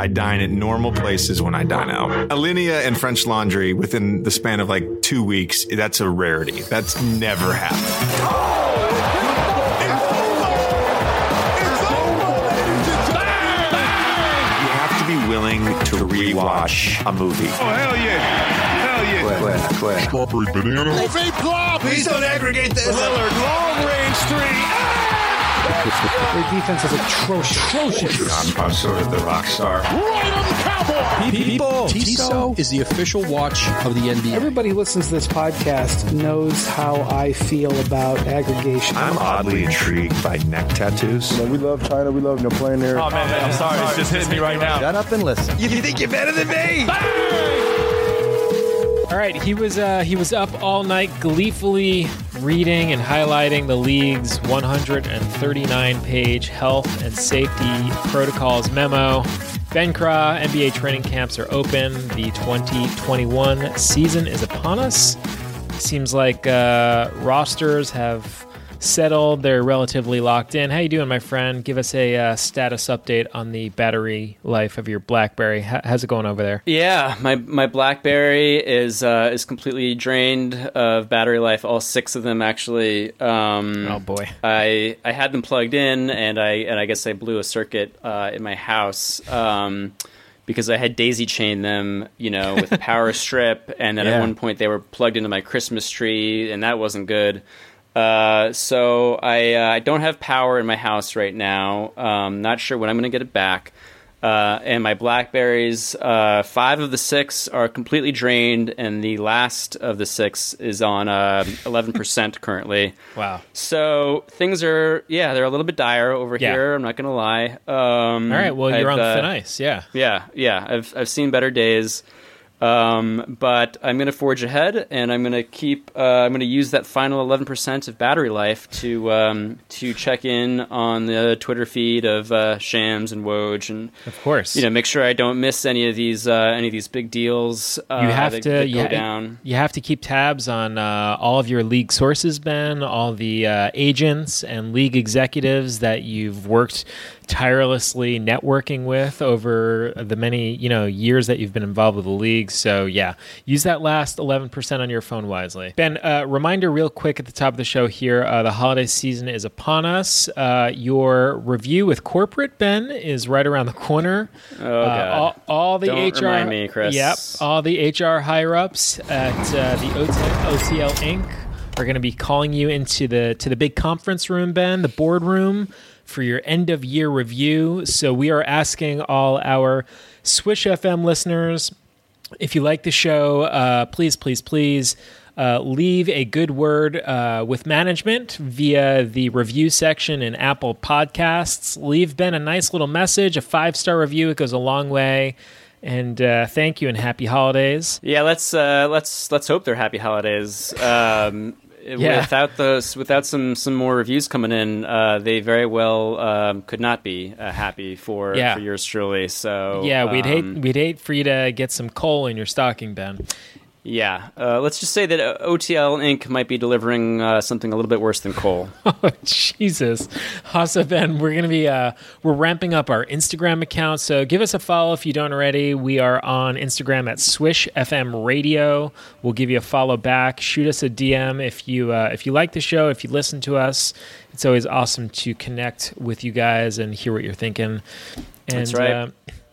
I dine at normal places when I dine out. Alinea and French Laundry within the span of like two weeks, that's a rarity. That's never happened. You have to be willing to rewatch a movie. Oh, hell yeah. Hell yeah. Quit, quit. Strawberry banana. Fake plop. Please don't aggregate this. Lillard, long range three. Their defense is atrocious. I'm, I'm sort of the rock star. Right on the cowboy. People, Tissot is the official watch of the NBA. Everybody who listens to this podcast knows how I feel about aggregation. I'm oddly intrigued by neck tattoos. Man, we love China. We love you know, playing there. Oh man, man, I'm sorry. It's just hitting me right now. Shut up and listen. You think you're better than me? All right, he was uh, he was up all night gleefully reading and highlighting the league's 139-page health and safety protocols memo. Ben Craw, NBA training camps are open. The 2021 season is upon us. Seems like uh, rosters have settled. They're relatively locked in. How you doing, my friend? Give us a uh, status update on the battery life of your BlackBerry. H- how's it going over there? Yeah, my my BlackBerry is uh, is completely drained of battery life. All six of them actually. Um, Oh boy. I I had them plugged in, and I and I guess I blew a circuit uh, in my house. Um, because I had daisy chained them, you know, with a power strip, and then Yeah. at one point they were plugged into my Christmas tree, and that wasn't good. Uh, so I uh, I don't have power in my house right now. Um, not sure when I'm going to get it back. Uh, and my blackberries, uh, five of the six are completely drained, and the last of the six is on uh, 11% currently. Wow. So things are, yeah, they're a little bit dire over Yeah. here. I'm not going to lie. Um, All right. Well, you're I've, on uh, thin ice. Yeah. yeah, yeah. I've I've seen better days, um, but I'm gonna forge ahead, and I'm gonna keep. Uh, I'm gonna use that final 11% of battery life to um, to check in on the Twitter feed of uh, Shams and Woj, and Of course. you know make sure I don't miss any of these uh, any of these big deals. Uh, you have that, to that you, go ha- down. you have to keep tabs on uh, all of your league sources ben all the uh, agents and league executives that you've worked tirelessly networking with over the many you know years that you've been involved with the league so yeah use that last 11% on your phone wisely ben uh, reminder real quick at the top of the show here uh, the holiday season is upon us uh, your review with corporate ben is right around the corner Oh, uh, God. all, all the Don't HR remind me, Chris. Yep, all the HR higher ups at uh, the OTL, OTL Inc. are going to be calling you into the to the big conference room, Ben, the boardroom for your end of year review. So we are asking all our Swish FM listeners if you like the show, uh, please, please, please. Uh, leave a good word uh, with management via the review section in Apple Podcasts. Leave Ben a nice little message, a five star review. It goes a long way. And uh, thank you and happy holidays. Yeah, let's uh, let's let's hope they're happy holidays. Um, Yeah. Without those, without some some more reviews coming in, uh, they very well um, could not be uh, happy for Yeah. for yours truly. So Yeah, we'd hate um, we'd hate for you to get some coal in your stocking, Ben. Yeah, uh, let's just say that uh, OTL Inc. might be delivering uh, something a little bit worse than coal. Oh, Jesus. Also, Ben, we're going to be, uh, we're ramping up our Instagram account. So give us a follow if you don't already. We are on Instagram at Swish FM Radio. We'll give you a follow back. Shoot us a DM if you, uh, if you like the show, if you listen to us. It's always awesome to connect with you guys and hear what you're thinking. And, That's right. Uh,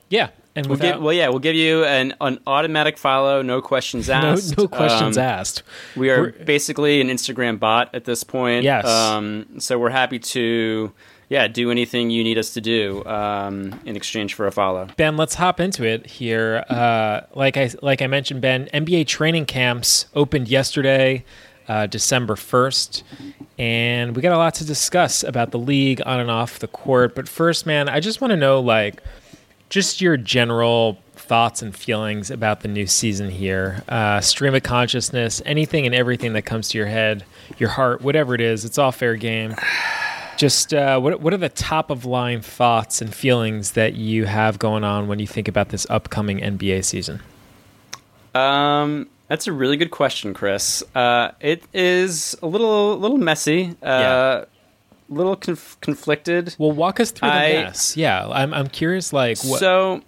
yeah. And We'll without, give, well, yeah, we'll give you an, an automatic follow, no questions no, asked. no questions Um, asked. We are We're- basically an Instagram bot at this point. Yes. Um, so we're happy to, yeah, do anything you need us to do um, in exchange for a follow. Ben, let's hop into it here. Uh, like I like I mentioned, Ben, NBA training camps opened yesterday, uh, December first, and we got a lot to discuss about the league on and off the court. But first, man, I just want to know like just your general thoughts and feelings about the new season here. Uh, stream of consciousness, anything and everything that comes to your head, your heart, whatever it is, it's all fair game. Just uh, what what are the top of line thoughts and feelings that you have going on when you think about this upcoming NBA season? Um, That's a really good question, Chris. Uh, it is a little little messy, uh, Yeah. Little conf- conflicted. Well, walk us through the mess. Yeah, I'm I'm curious. Like, what? So,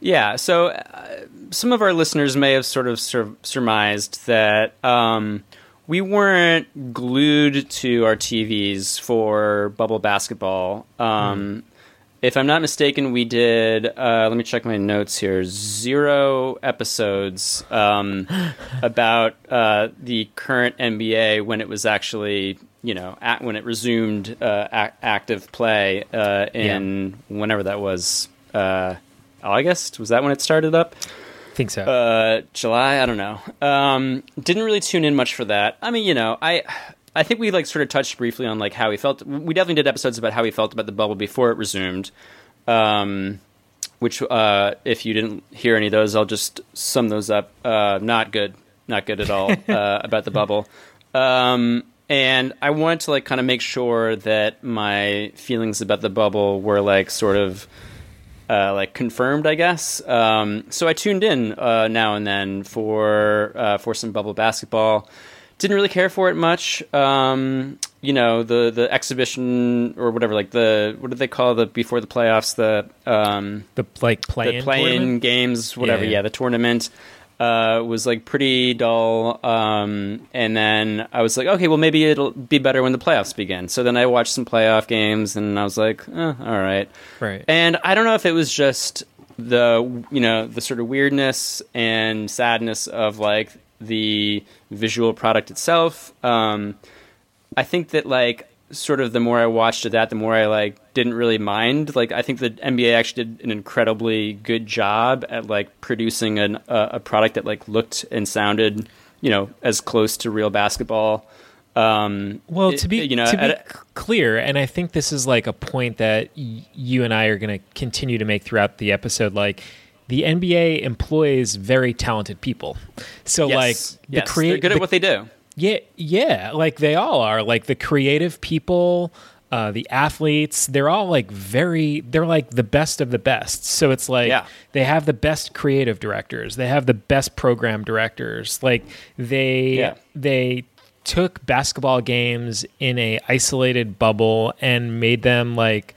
yeah. So, uh, some of our listeners may have sort of sur- surmised that um, we weren't glued to our TVs for bubble basketball. Um, If I'm not mistaken, we did. Uh, let me check my notes here. Zero episodes um, about uh, the current NBA when it was actually, you know, at, when it resumed uh, ac active play uh, in whenever that was. Uh, August was that when it started up? I think so. Uh, July, I don't know. Um, didn't really tune in much for that. I mean, you know, I I think we like sort of touched briefly on like how we felt. We definitely did episodes about how we felt about the bubble before it resumed. Um, which, uh, if you didn't hear any of those, I'll just sum those up. Uh, not good, not good at all uh, about the bubble. Um, and I wanted to like kind of make sure that my feelings about the bubble were like sort of uh, like confirmed, I guess. Um, so I tuned in uh, now and then for uh, for some bubble basketball. Didn't really care for it much. Um, you know, the the exhibition or whatever, like the what do they call the before the playoffs, the um, the like play the play-in games, whatever. Yeah, Yeah, yeah. the tournament uh, was like pretty dull. Um, and then I was like, okay, well maybe it'll be better when the playoffs begin. So then I watched some playoff games, and I was like, eh, all right. Right. And I don't know if it was just the you know the sort of weirdness and sadness of like the visual product itself. Um, I think that like sort of the more I watched of that, the more I like didn't really mind. Like I think the NBA actually did an incredibly good job at like producing an, a, a product that like looked and sounded, you know, as close to real basketball. Um, Well, to be you know, to be clear, and I think this is like a point that y- you and I are going to continue to make throughout the episode. Like the NBA employs very talented people, so yes, like the they're create good the- at what they do. Yeah, yeah, like they all are. Like the creative people, uh, the athletes, they're all like very. They're like the best of the best. So it's like Yeah. they have the best creative directors. They have the best program directors. Like they Yeah. they took basketball games in a isolated bubble and made them like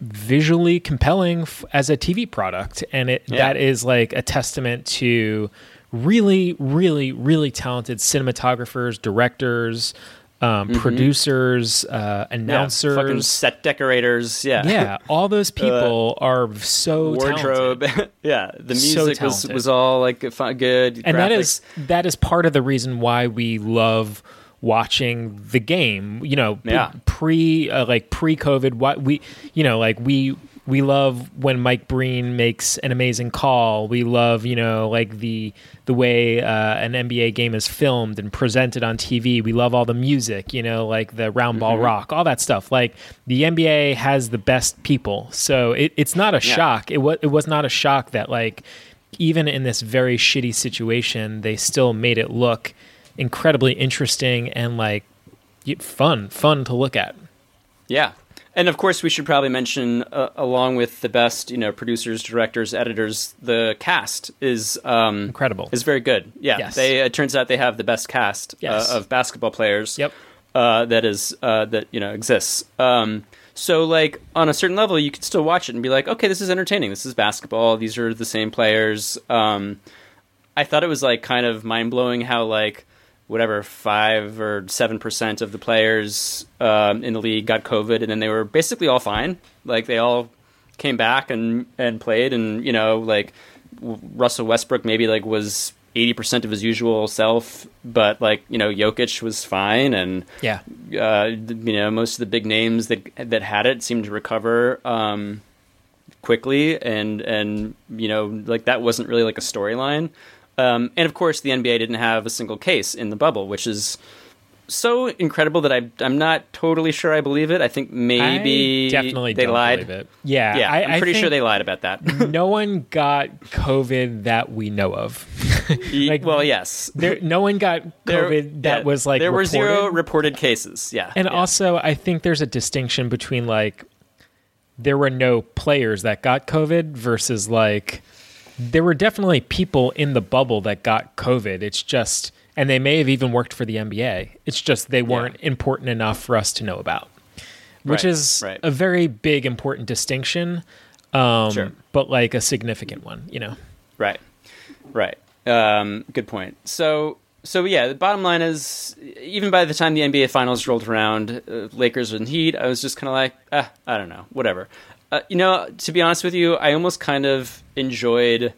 visually compelling f- as a TV product, and it Yeah. that is like a testament to really, really, really talented cinematographers, directors, um, producers, uh, Mm-hmm. Yeah, announcers. fucking set decorators. Yeah, Yeah, all those people are so wardrobe. talented. yeah, the So music was was all like good. and that graphics. is that is part of the reason why we love watching the game you know Yeah. pre uh, like pre covid what we you know like we we love when Mike Breen makes an amazing call. We love, you know, like the the way uh, an NBA game is filmed and presented on TV. We love all the music, you know, like the round ball Mm-hmm. rock, all that stuff. Like the NBA has the best people, so it, it's not a Yeah. shock. It was it was not a shock that like even in this very shitty situation, they still made it look incredibly interesting and like fun, fun to look at. Yeah. And of course, we should probably mention, uh, along with the best, you know, producers, directors, editors, the cast is um, Incredible. Is very good. Yeah, Yes. they. It turns out they have the best cast Yes. uh, of basketball players. Yep. Uh, that is uh, that you know exists. Um, so like on a certain level, you could still watch it and be like, okay, this is entertaining. This is basketball. These are the same players. Um, I thought it was like kind of mind blowing how like whatever five or seven percent of the players um, in the league got COVID, and then they were basically all fine. Like they all came back and and played, and you know like w- Russell Westbrook maybe like was eighty percent of his usual self, but like you know Jokic was fine, and Yeah. uh, you know most of the big names that that had it seemed to recover um, quickly, and and you know like that wasn't really like a storyline. Um, and of course, the NBA didn't have a single case in the bubble, which is so incredible that I I'm not totally sure I believe it. I think maybe I definitely they lied. Yeah, Yeah, I, I'm I pretty sure they lied about that. no one got COVID that we know of. like, well, yes, There, no one got There- COVID that yeah, was like there were zero reported. reported cases. Yeah, And yeah. also, I think there's a distinction between like there were no players that got COVID versus like there were definitely people in the bubble that got COVID. It's just, and they may have even worked for the NBA. It's just they weren't important enough for us to know about, which Right, is right. a very big, important distinction, um, Sure. but like a significant one, you know? Right. Right. Um, good point. So, so yeah, the bottom line is, even by the time the NBA Finals rolled around, uh, Lakers and Heat, I was just kind of like, ah, I don't know, whatever. Uh, you know, to be honest with you, I almost kind of enjoyed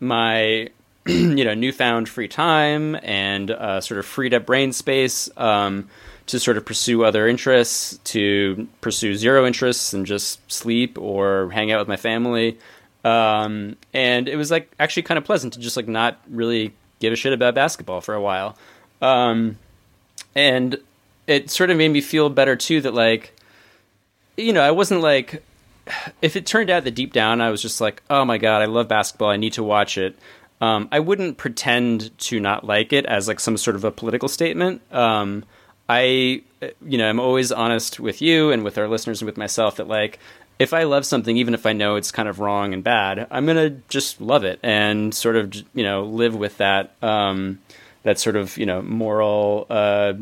my, you know, newfound free time and uh, sort of freed up brain space um, to sort of pursue other interests, to pursue zero interests and just sleep or hang out with my family. Um, and it was like actually kind of pleasant to just like not really give a shit about basketball for a while. Um, and it sort of made me feel better too that like you know i wasn't like if it turned out that deep down i was just like oh my god i love basketball i need to watch it um, i wouldn't pretend to not like it as like some sort of a political statement. Um, i you know i'm always honest with you and with our listeners and with myself that like if I love something, even if I know it's kind of wrong and bad, I'm gonna just love it and sort of you know live with that. Um, that sort of you know moral uh,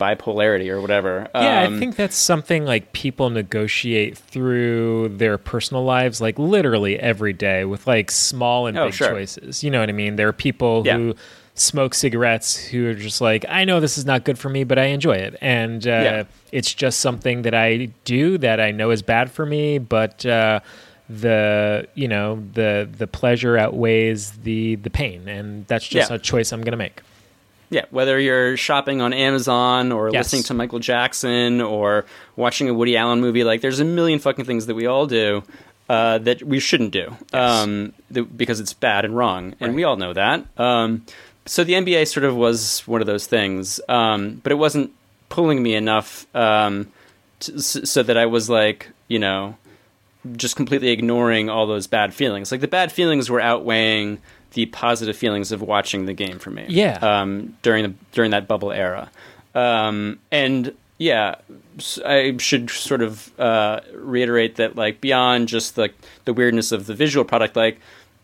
bipolarity or whatever. Yeah, Um, I think that's something like people negotiate through their personal lives, like literally every day with like small and Oh, big sure. choices. You know what I mean? There are people Yeah. who smoke cigarettes who are just like, I know this is not good for me, but I enjoy it. And uh, Yeah. it's just something that I do that I know is bad for me, but. Uh, the you know the the pleasure outweighs the the pain and that's just Yeah. a choice i'm gonna make Yeah, whether you're shopping on Amazon or Yes. listening to Michael Jackson or watching a Woody Allen movie, like there's a million fucking things that we all do uh, that we shouldn't do um, th- because it's bad and wrong, and we all know that. Um, so the NBA sort of was one of those things, um, but it wasn't pulling me enough um, to, so that I was like, you know, just completely ignoring all those bad feelings. Like the bad feelings were outweighing the positive feelings of watching the game for me. Yeah. Um, during the during that bubble era, um, and yeah, I should sort of uh, reiterate that like beyond just like the weirdness of the visual product, like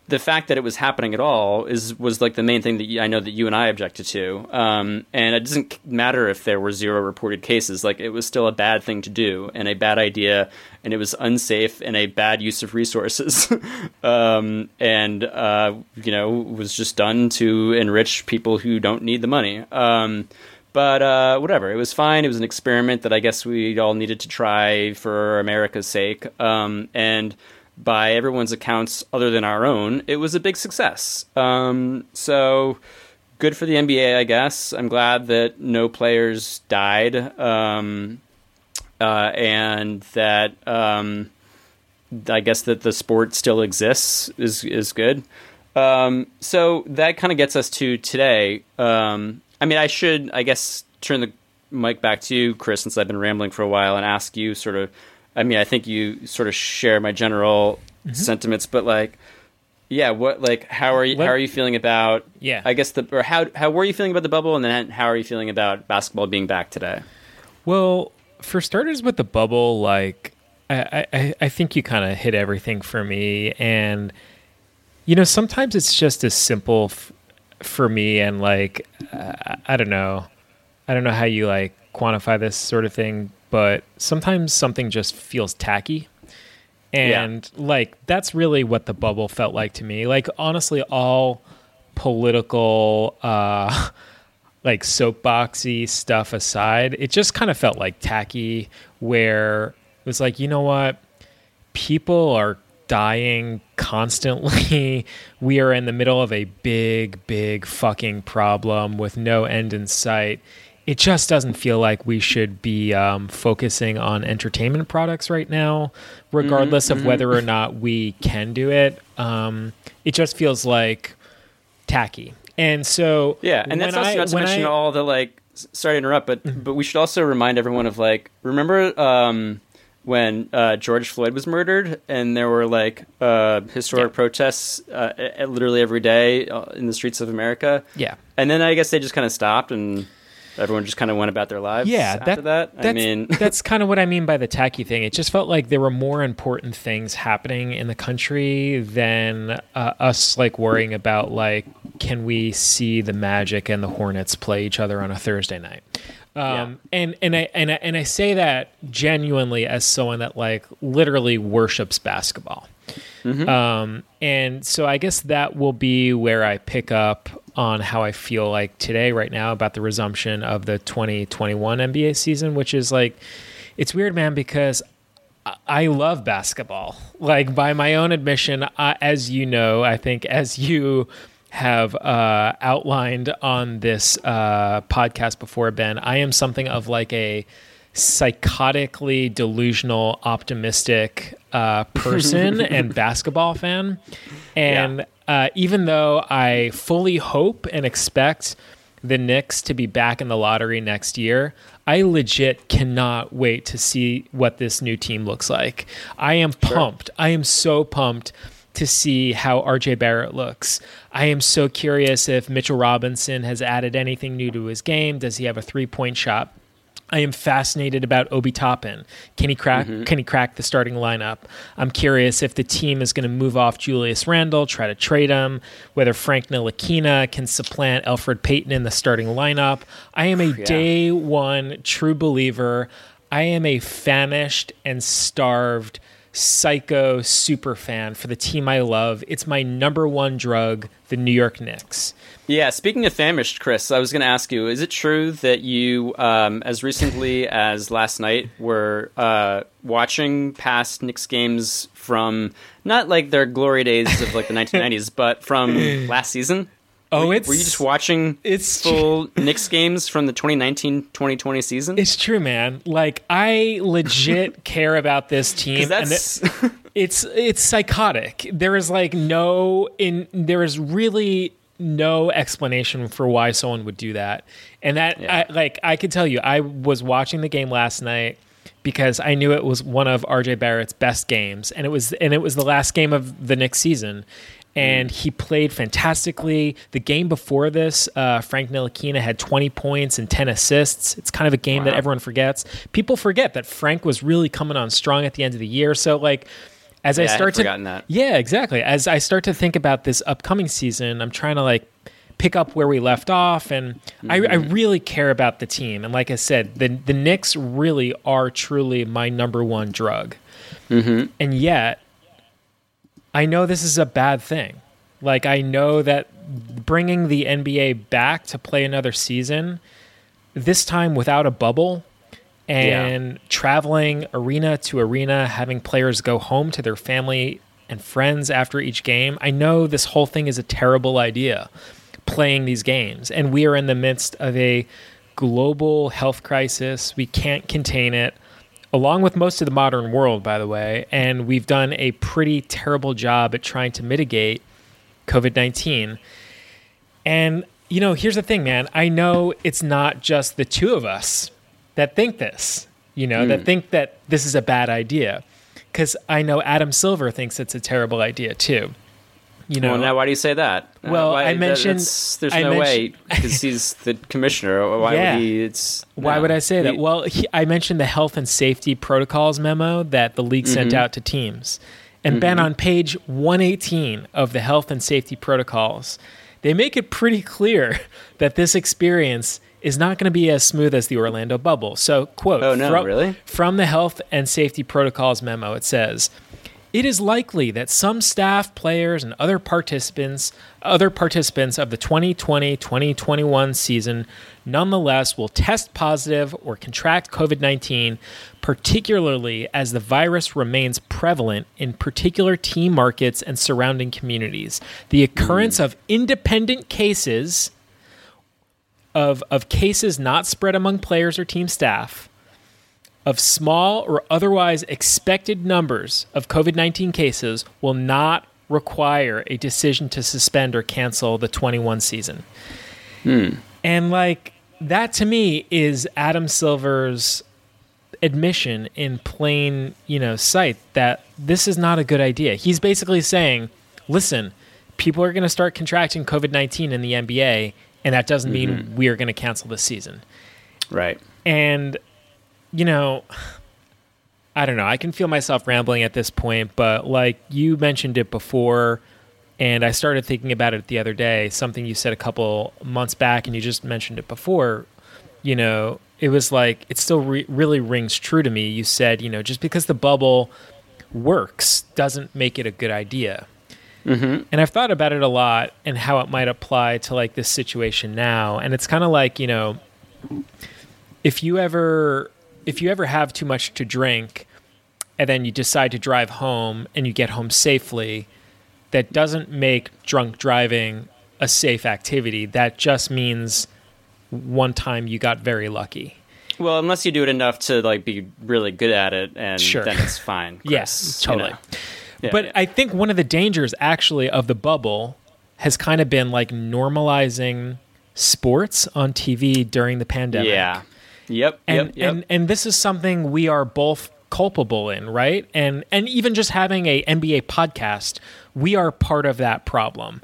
the fact that it was happening at all is was like the main thing that I know that you and I objected to. Um, and it doesn't matter if there were zero reported cases; like it was still a bad thing to do and a bad idea, and it was unsafe and a bad use of resources. um, and uh, you know was just done to enrich people who don't need the money. Um, but uh, whatever, it was fine. It was an experiment that I guess we all needed to try for America's sake. Um, and by everyone's accounts, other than our own, it was a big success. Um, so good for the NBA, I guess. I'm glad that no players died, um, uh, and that um, I guess that the sport still exists is is good. Um, so that kind of gets us to today. Um, I mean, I should, I guess, turn the mic back to you, Chris, since I've been rambling for a while, and ask you sort of. I mean, I think you sort of share my general sentiments, but like, yeah, what, like, how are you? Let- how are you feeling about? Yeah. I guess the or how how were you feeling about the bubble, and then how are you feeling about basketball being back today? Well, for starters, with the bubble, like I, I, I think you kind of hit everything for me, and you know, sometimes it's just as simple f- for me, and like uh, I don't know, I don't know how you like quantify this sort of thing, but sometimes something just feels tacky. And like that's really what the bubble felt like to me. Like honestly, all political uh like soapboxy stuff aside, it just kind of felt like tacky where it was like, you know what? People are dying constantly. we are in the middle of a big, big fucking problem with no end in sight. It just doesn't feel like we should be um, focusing on entertainment products right now, regardless of whether or not we can do it. Um, it just feels like tacky. And so, Yeah, and that's also I- not to mention I- all the like. Sorry to interrupt, but but we should also remind everyone of like remember um, when uh, George Floyd was murdered, and there were like uh, historic protests uh, literally every day uh, in the streets of America. Yeah. and then I guess they just kind of stopped, and everyone just kind of went about their lives. Yeah, after that. that's, I mean, that's kind of what I mean by the tacky thing. It just felt like there were more important things happening in the country than uh, us like worrying about like can we see the Magic and the Hornets play each other on a Thursday night. Um, and and I and I and I say that genuinely as someone that like literally worships basketball. Um, and so I guess that will be where I pick up on how I feel like today, right now, about the resumption of the 2021 NBA season, which is like, it's weird, man, because I- I love basketball. Like, by my own admission, I, as you know, I think as you have uh, outlined on this uh, podcast before, Ben, I am something of like a psychotically delusional, optimistic uh, person and basketball fan. And uh, even though I fully hope and expect the Knicks to be back in the lottery next year, I legit cannot wait to see what this new team looks like. I am pumped. I am so pumped to see how RJ Barrett looks. I am so curious if Mitchell Robinson has added anything new to his game. Does he have a three point shot? I am fascinated about Obi Toppin. Can he crack? Mm-hmm. Can he crack the starting lineup? I'm curious if the team is going to move off Julius Randle, try to trade him. Whether Frank Ntilikina can supplant Elfrid Payton in the starting lineup. I am a day one true believer. I am a famished and starved psycho super fan for the team I love. It's my number one drug, the New York Knicks. Yeah, speaking of famished, Chris, I was going to ask you: Is it true that you, um, as recently as last night, were uh, watching past Knicks games from not like their glory days of like the 1990s, but from last season? Oh, were, it's were you just watching it's full Knicks games from the 2019-2020 season? It's true, man. Like I legit care about this team, that's it- it's it's psychotic. There is like no in there is really no explanation for why someone would do that, and that I like I could tell you, I was watching the game last night because I knew it was one of RJ Barrett's best games, and it was and it was the last game of the Knicks season. And he played fantastically. The game before this, uh, Frank Ntilikina had 20 points and 10 assists. It's kind of a game that everyone forgets. People forget that Frank was really coming on strong at the end of the year. So, like, as I Yeah, I start to that. yeah, exactly. As I start to think about this upcoming season, I'm trying to like pick up where we left off, and I, I Mm-hmm. really care about the team. And like I said, the the Knicks really are truly my number one drug. Mm-hmm. And yet, I know this is a bad thing. Like I know that bringing the NBA back to play another season, this time without a bubble, and traveling arena to arena, having players go home to their family and friends after each game. I know this whole thing is a terrible idea, playing these games. And we are in the midst of a global health crisis. We can't contain it, along with most of the modern world, by the way. And we've done a pretty terrible job at trying to mitigate COVID 19. And, you know, here's the thing, man. I know it's not just the two of us that think this, you know, that mm. think that this is a bad idea. Because I know Adam Silver thinks it's a terrible idea too. You know, well, now why do you say that? Uh, Well, why- I mentioned- that's- there's I no way because he's the commissioner. Why Yeah. would he? It's Why no. would I say that? He- Well, he, I mentioned the health and safety protocols memo that the league sent Mm-hmm. out to teams. And Ben, on page 118 of the health and safety protocols, they make it pretty clear that this experience is not going to be as smooth as the Orlando bubble. So, quote, Oh, no, from, really? from the health and safety protocols memo, it says, it is likely that some staff, players, and other participants, other participants of the 2020-2021 season nonetheless will test positive or contract COVID-19, particularly as the virus remains prevalent in particular team markets and surrounding communities. The occurrence of independent cases of, of cases not spread among players or team staff of small or otherwise expected numbers of COVID 19 cases will not require a decision to suspend or cancel the 21 season. Hmm. And like that to me is Adam Silver's admission in plain, you know, sight that this is not a good idea. He's basically saying, listen, people are going to start contracting COVID 19 in the NBA, and that doesn't mean mm-hmm. we are going to cancel the season. Right. And you know, I don't know. I can feel myself rambling at this point, but like you mentioned it before, and I started thinking about it the other day. Something you said a couple months back, and you just mentioned it before. You know, it was like it still re- really rings true to me. You said, you know, just because the bubble works doesn't make it a good idea. Mm-hmm. And I've thought about it a lot and how it might apply to like this situation now. And it's kind of like, you know, if you ever if you ever have too much to drink and then you decide to drive home and you get home safely, that doesn't make drunk driving a safe activity. That just means one time you got very lucky. Well, unless you do it enough to like be really good at it, and Sure. then it's fine. Chris, Yes, you totally. know. Yeah, but yeah. I think one of the dangers actually of the bubble has kind of been like normalizing sports on TV during the pandemic. yeah, yep, and yep, yep. and and this is something we are both culpable in, right? And and even just having a NBA podcast, we are part of that problem.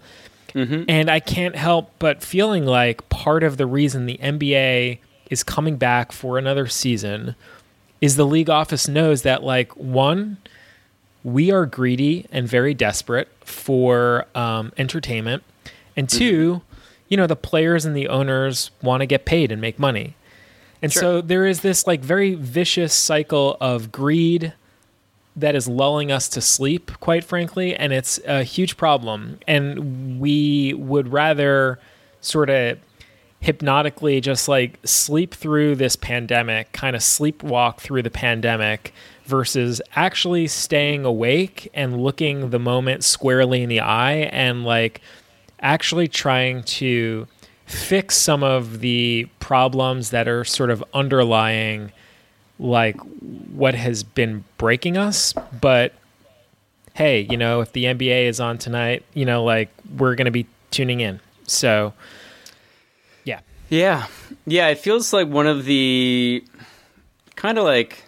Mm-hmm. And I can't help but feeling like part of the reason the NBA is coming back for another season is the league office knows that like one we are greedy and very desperate for um, entertainment and Mm-hmm. 2 you know the players and the owners want to get paid and make money and so there is this like very vicious cycle of greed that is lulling us to sleep, quite frankly, and it's a huge problem. And we would rather sort of hypnotically just like sleep through this pandemic, kind of sleepwalk through the pandemic versus actually staying awake and looking the moment squarely in the eye and like actually trying to fix some of the problems that are sort of underlying like what has been breaking us but hey you know if the nba is on tonight you know like we're gonna be tuning in so yeah Yeah. Yeah, it feels like one of the kind of like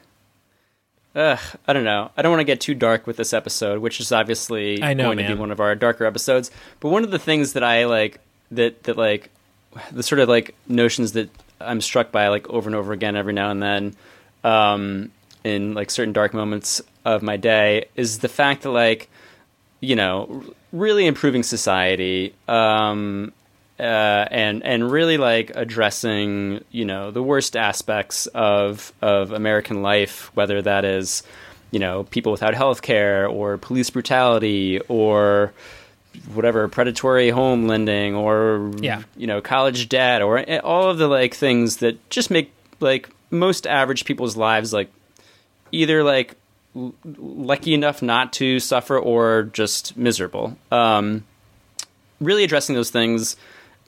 uh, I don't know. I don't want to get too dark with this episode, which is obviously I know, going to be one of our darker episodes. But one of the things that I like that that like the sort of like notions that I'm struck by like over and over again every now and then um in like certain dark moments of my day is the fact that like you know really improving society um uh, and and really like addressing you know the worst aspects of of American life, whether that is you know people without health care or police brutality or whatever predatory home lending or Yeah. you know college debt or all of the like things that just make like most average people's lives like either like l- lucky enough not to suffer or just miserable. Um, really addressing those things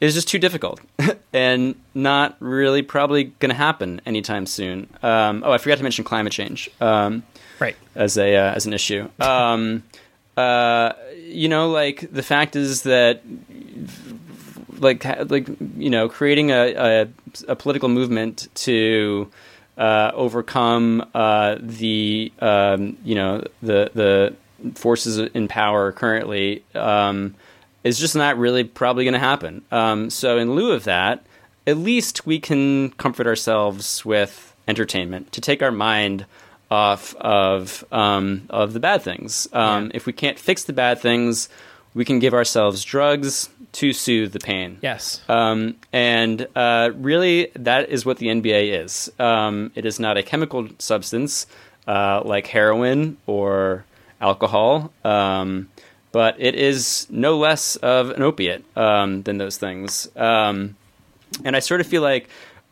is just too difficult and not really probably going to happen anytime soon. Um, oh, I forgot to mention climate change um, right as a uh, as an issue. Uh, you know, like the fact is that like like you know creating a, a, a political movement to uh, overcome uh, the um, you know the the forces in power currently um, is just not really probably going to happen. Um, so in lieu of that, at least we can comfort ourselves with entertainment to take our mind off of um, of the bad things. Um, If we can't fix the bad things, we can give ourselves drugs to soothe the pain. yes Um, and uh, really, that is what the NBA is. Um, it is not a chemical substance uh, like heroin or alcohol, um, but it is no less of an opiate um, than those things. Um, and I sort of feel like.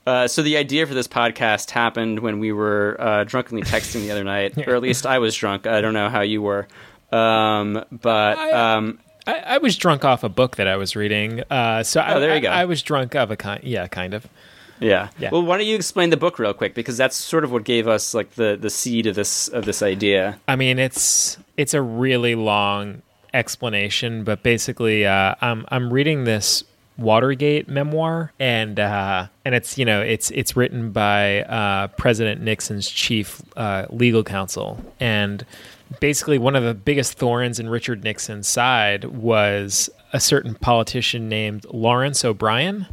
Uh, so the idea for this podcast happened when we were uh, drunkenly texting the other night, or at least I was drunk. I don't know how you were, um, but I- um, I, I was drunk off a book that I was reading. Uh, so I, Oh, there you I- go. I was drunk of a kind. Yeah, kind of. Yeah. Yeah. Well, why don't you explain the book real quick because that's sort of what gave us like the the seed of this of this idea. I mean, it's it's a really long explanation, but basically, uh, I'm I'm reading this Watergate memoir, and uh, and it's you know it's it's written by uh, President Nixon's chief uh, legal counsel, and basically one of the biggest thorns in Richard Nixon's side was a certain politician named Lawrence O'Brien,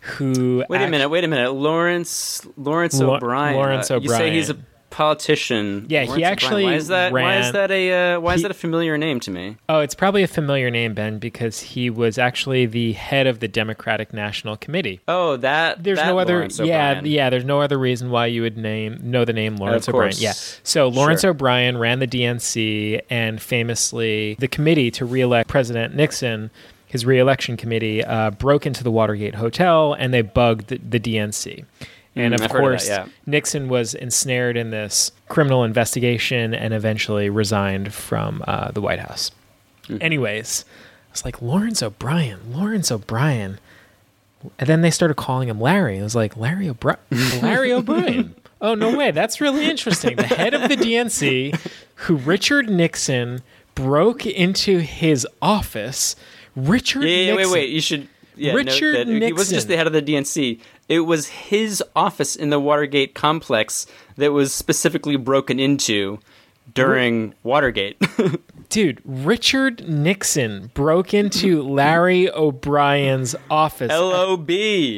who Wait a act- minute. Wait a minute. Lawrence Lawrence Lo- O'Brien. Lawrence Uh, You say he's a O'Brien. Politician. Yeah, he Lawrence O'Brien. actually Why is that? Why is that a? Uh, why is that a familiar name to me? Oh, it's probably a familiar name, Ben, because he was actually the head of the Democratic National Committee. Oh, that. There's that no other, Lawrence yeah, O'Brien. yeah. There's no other reason why you would name know the name Lawrence O'Brien. Yeah. So Lawrence Sure. O'Brien ran the DNC, and famously, the committee to reelect President Nixon, his reelection committee, uh, broke into the Watergate Hotel and they bugged the, the DNC. And Mm, of I've heard of that, course, yeah. Nixon was ensnared in this criminal investigation and eventually resigned from uh, the White House. Mm-hmm. Anyways, I was like, Lawrence O'Brien, Lawrence O'Brien. And then they started calling him Larry. I was like, Larry O'Brien? Larry O'Brien. Oh, no way. That's really interesting. The head of the DNC, who Richard Nixon broke into his office. Richard Yeah, yeah, wait, Nixon. wait. You should. Yeah, Richard that He wasn't just the head of the DNC. It was his office in the Watergate complex that was specifically broken into during Watergate. Dude, Richard Nixon broke into Larry O'Brien's office LOB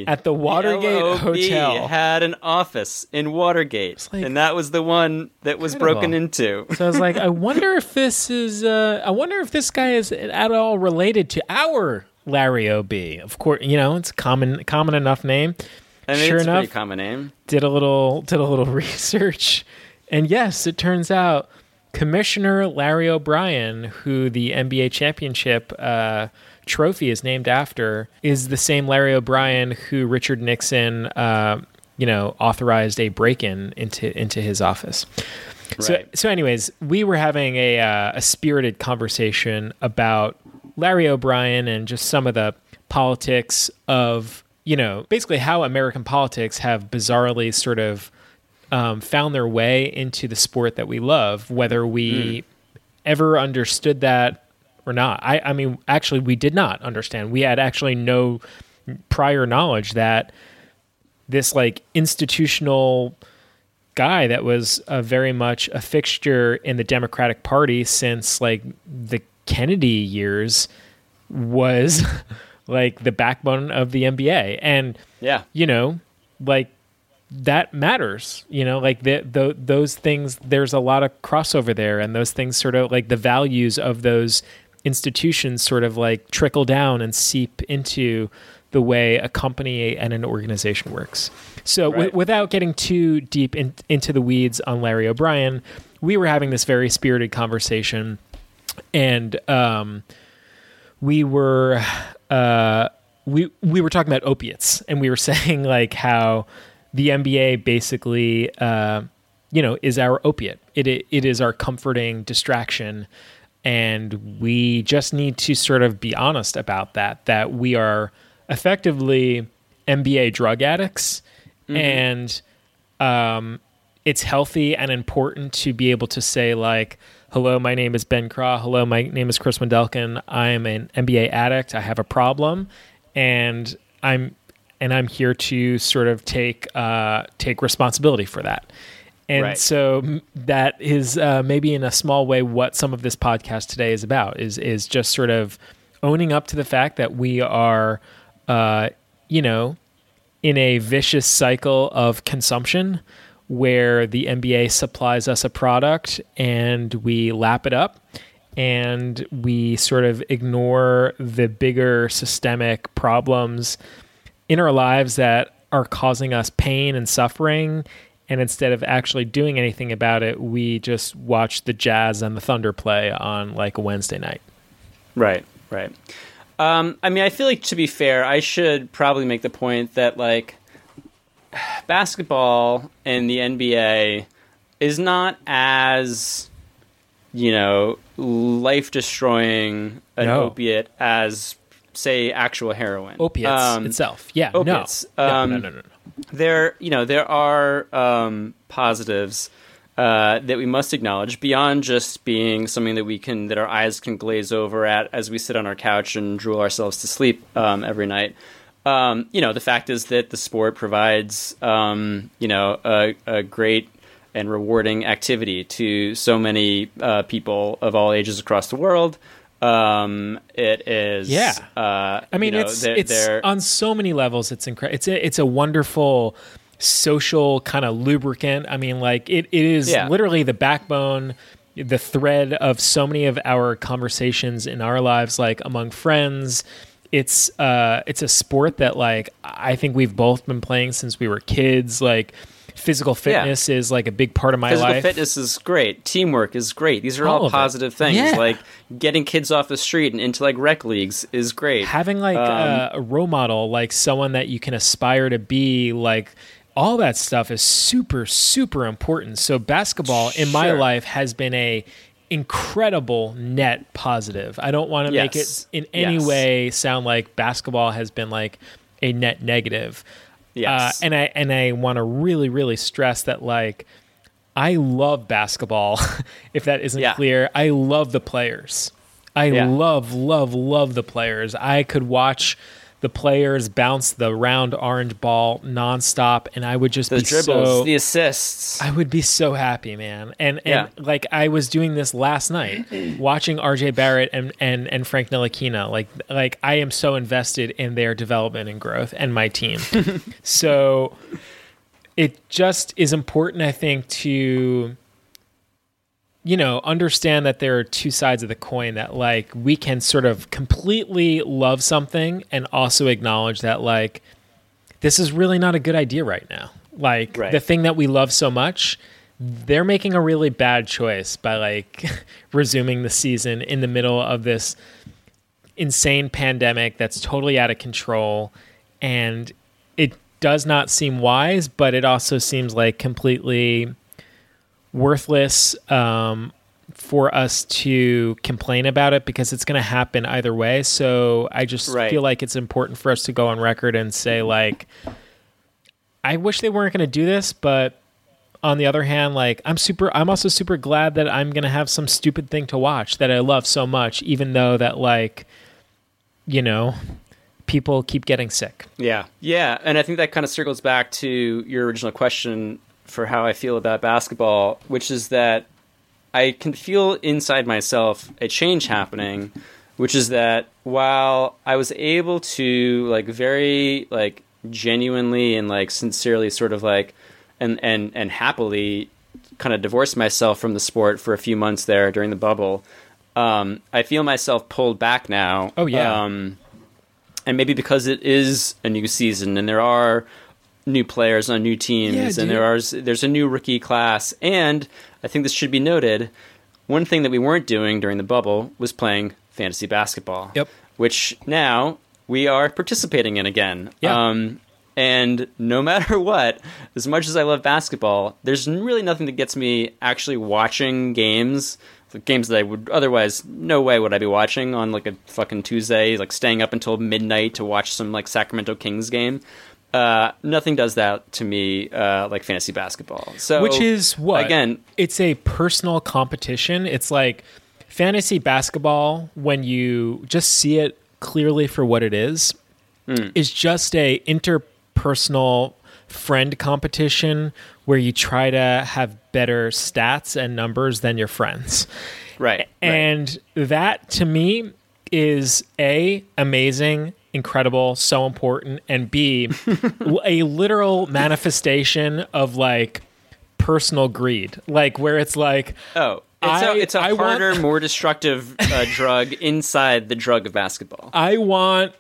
at the Watergate LOB Hotel. had an office in Watergate, like- and that was the one that was broken into. So I was like, I wonder if this is, uh, I wonder if this guy is at all related to our Larry OB. Of course, you know, it's a common, common enough name. I mean, sure enough, common name. did a little, did a little research, and yes, it turns out Commissioner Larry O'Brien, who the NBA championship uh, trophy is named after, is the same Larry O'Brien who Richard Nixon, uh, you know, authorized a break-in into into his office. So, so, anyways, we were having a uh, a spirited conversation about Larry O'Brien and just some of the politics of you know basically how American politics have bizarrely sort of um, found their way into the sport that we love, whether we ever understood that or not. I, I mean, actually, we did not understand. We had actually no prior knowledge that this like institutional guy that was uh, very much a fixture in the Democratic Party since like the Kennedy years was like the backbone of the NBA. And Yeah. you know, like that matters. You know, like the, the those things. There's a lot of crossover there, and those things sort of like the values of those institutions sort of like trickle down and seep into the way a company and an organization works. So, Right. without getting too deep in, into the weeds on Larry O'Brien, we were having this very spirited conversation, and um, we were uh, we we were talking about opiates, and we were saying like how the NBA basically uh, you know is our opiate. It i- it is our comforting distraction, and we just need to sort of be honest about that. That we are effectively NBA drug addicts, and um, it's healthy and important to be able to say like hello my name is ben craw hello my name is chris wendelken i'm an nba addict. I have a problem and i'm and i'm here to sort of take uh, take responsibility for that. And Right. so that is uh, maybe in a small way what some of this podcast today is about is is just sort of owning up to the fact that we are uh, you know in a vicious cycle of consumption where the NBA supplies us a product and we lap it up and we sort of ignore the bigger systemic problems in our lives that are causing us pain and suffering and instead of actually doing anything about it we just watch the jazz and the thunder play on like a wednesday night Right, right. Um, I mean, I feel like to be fair, I should probably make the point that like basketball and the NBA is not as you know life destroying an No. opiate as say actual heroin. opiates Um, itself yeah opiates. no. Um, no no no no no there you know there are um, positives uh, that we must acknowledge beyond just being something that we can that our eyes can glaze over at as we sit on our couch and drool ourselves to sleep um, every night. Um, you know, the fact is that the sport provides um, you know a, a, great and rewarding activity to so many uh, people of all ages across the world. Um, it is, yeah. Uh, I mean, you know, it's they're, it's they're, on so many levels. It's incredible. It's a, it's a wonderful social kind of lubricant. I mean, like it, it is Yeah. literally the backbone, the thread of so many of our conversations in our lives, like among friends. It's uh, it's a sport that like I think we've both been playing since we were kids. Like physical fitness is like a big part of my life. physical life. fitness is great. Teamwork is great. These are all, All of it. positive things. Yeah. Like getting kids off the street and into like rec leagues is great. having like Um, uh, a role model like someone that you can aspire to be like all that stuff is super super important so basketball in my life has been a incredible net positive i don't want to make it in any Yes. way sound like basketball has been like a net negative Yes. uh, and i and i want to really really stress that like i love basketball if that isn't Yeah. clear i love the players I Yeah. love, love, love the players. I could watch the players bounce the round orange ball nonstop, and I would just the be dribbles, so. the assists. I would be so happy, man. And and Yeah. like I was doing this last night, watching RJ Barrett and and and Frank Ntilikina. Like like I am so invested in their development and growth and my team. so it just is important, I think, to you know, understand that there are two sides of the coin that like we can sort of completely love something and also acknowledge that like this is really not a good idea right now. Like Right. the thing that we love so much, they're making a really bad choice by like resuming the season in the middle of this insane pandemic that's totally out of control and it does not seem wise, but it also seems like completely worthless um, for us to complain about it because it's going to happen either way. So I just Right. feel like it's important for us to go on record and say, like, I wish they weren't going to do this, but on the other hand, like, I'm super, I'm also super glad that I'm going to have some stupid thing to watch that I love so much, even though that, like, you know, people keep getting sick. Yeah, yeah, and I think that kind of circles back to your original question for how I feel about basketball, which is that I can feel inside myself a change happening, which is that while I was able to like very like genuinely and like sincerely sort of like and and and happily kind of divorce myself from the sport for a few months there during the bubble, um, I feel myself pulled back now. Oh, yeah. Um, and maybe because it is a new season and there are new players on new teams Yeah, and there are there's a new rookie class and I think this should be noted one thing that we weren't doing during the bubble was playing fantasy basketball Yep. which now we are participating in again Yeah. um, and no matter what as much as I love basketball there's really nothing that gets me actually watching games games that I would otherwise no way would I be watching on like a fucking Tuesday, like staying up until midnight to watch some like Sacramento Kings game. Uh, nothing does that to me uh, like fantasy basketball. So which is what again? it's a personal competition it's like fantasy basketball when you just see it clearly for what it is Hmm. is just a interpersonal friend competition where you try to have better stats and numbers than your friends Right, right. and that to me is a amazing incredible so important and b a literal manifestation of like personal greed like where it's like oh, it's a I- it's a I want- harder, more destructive uh, drug inside the drug of basketball. i want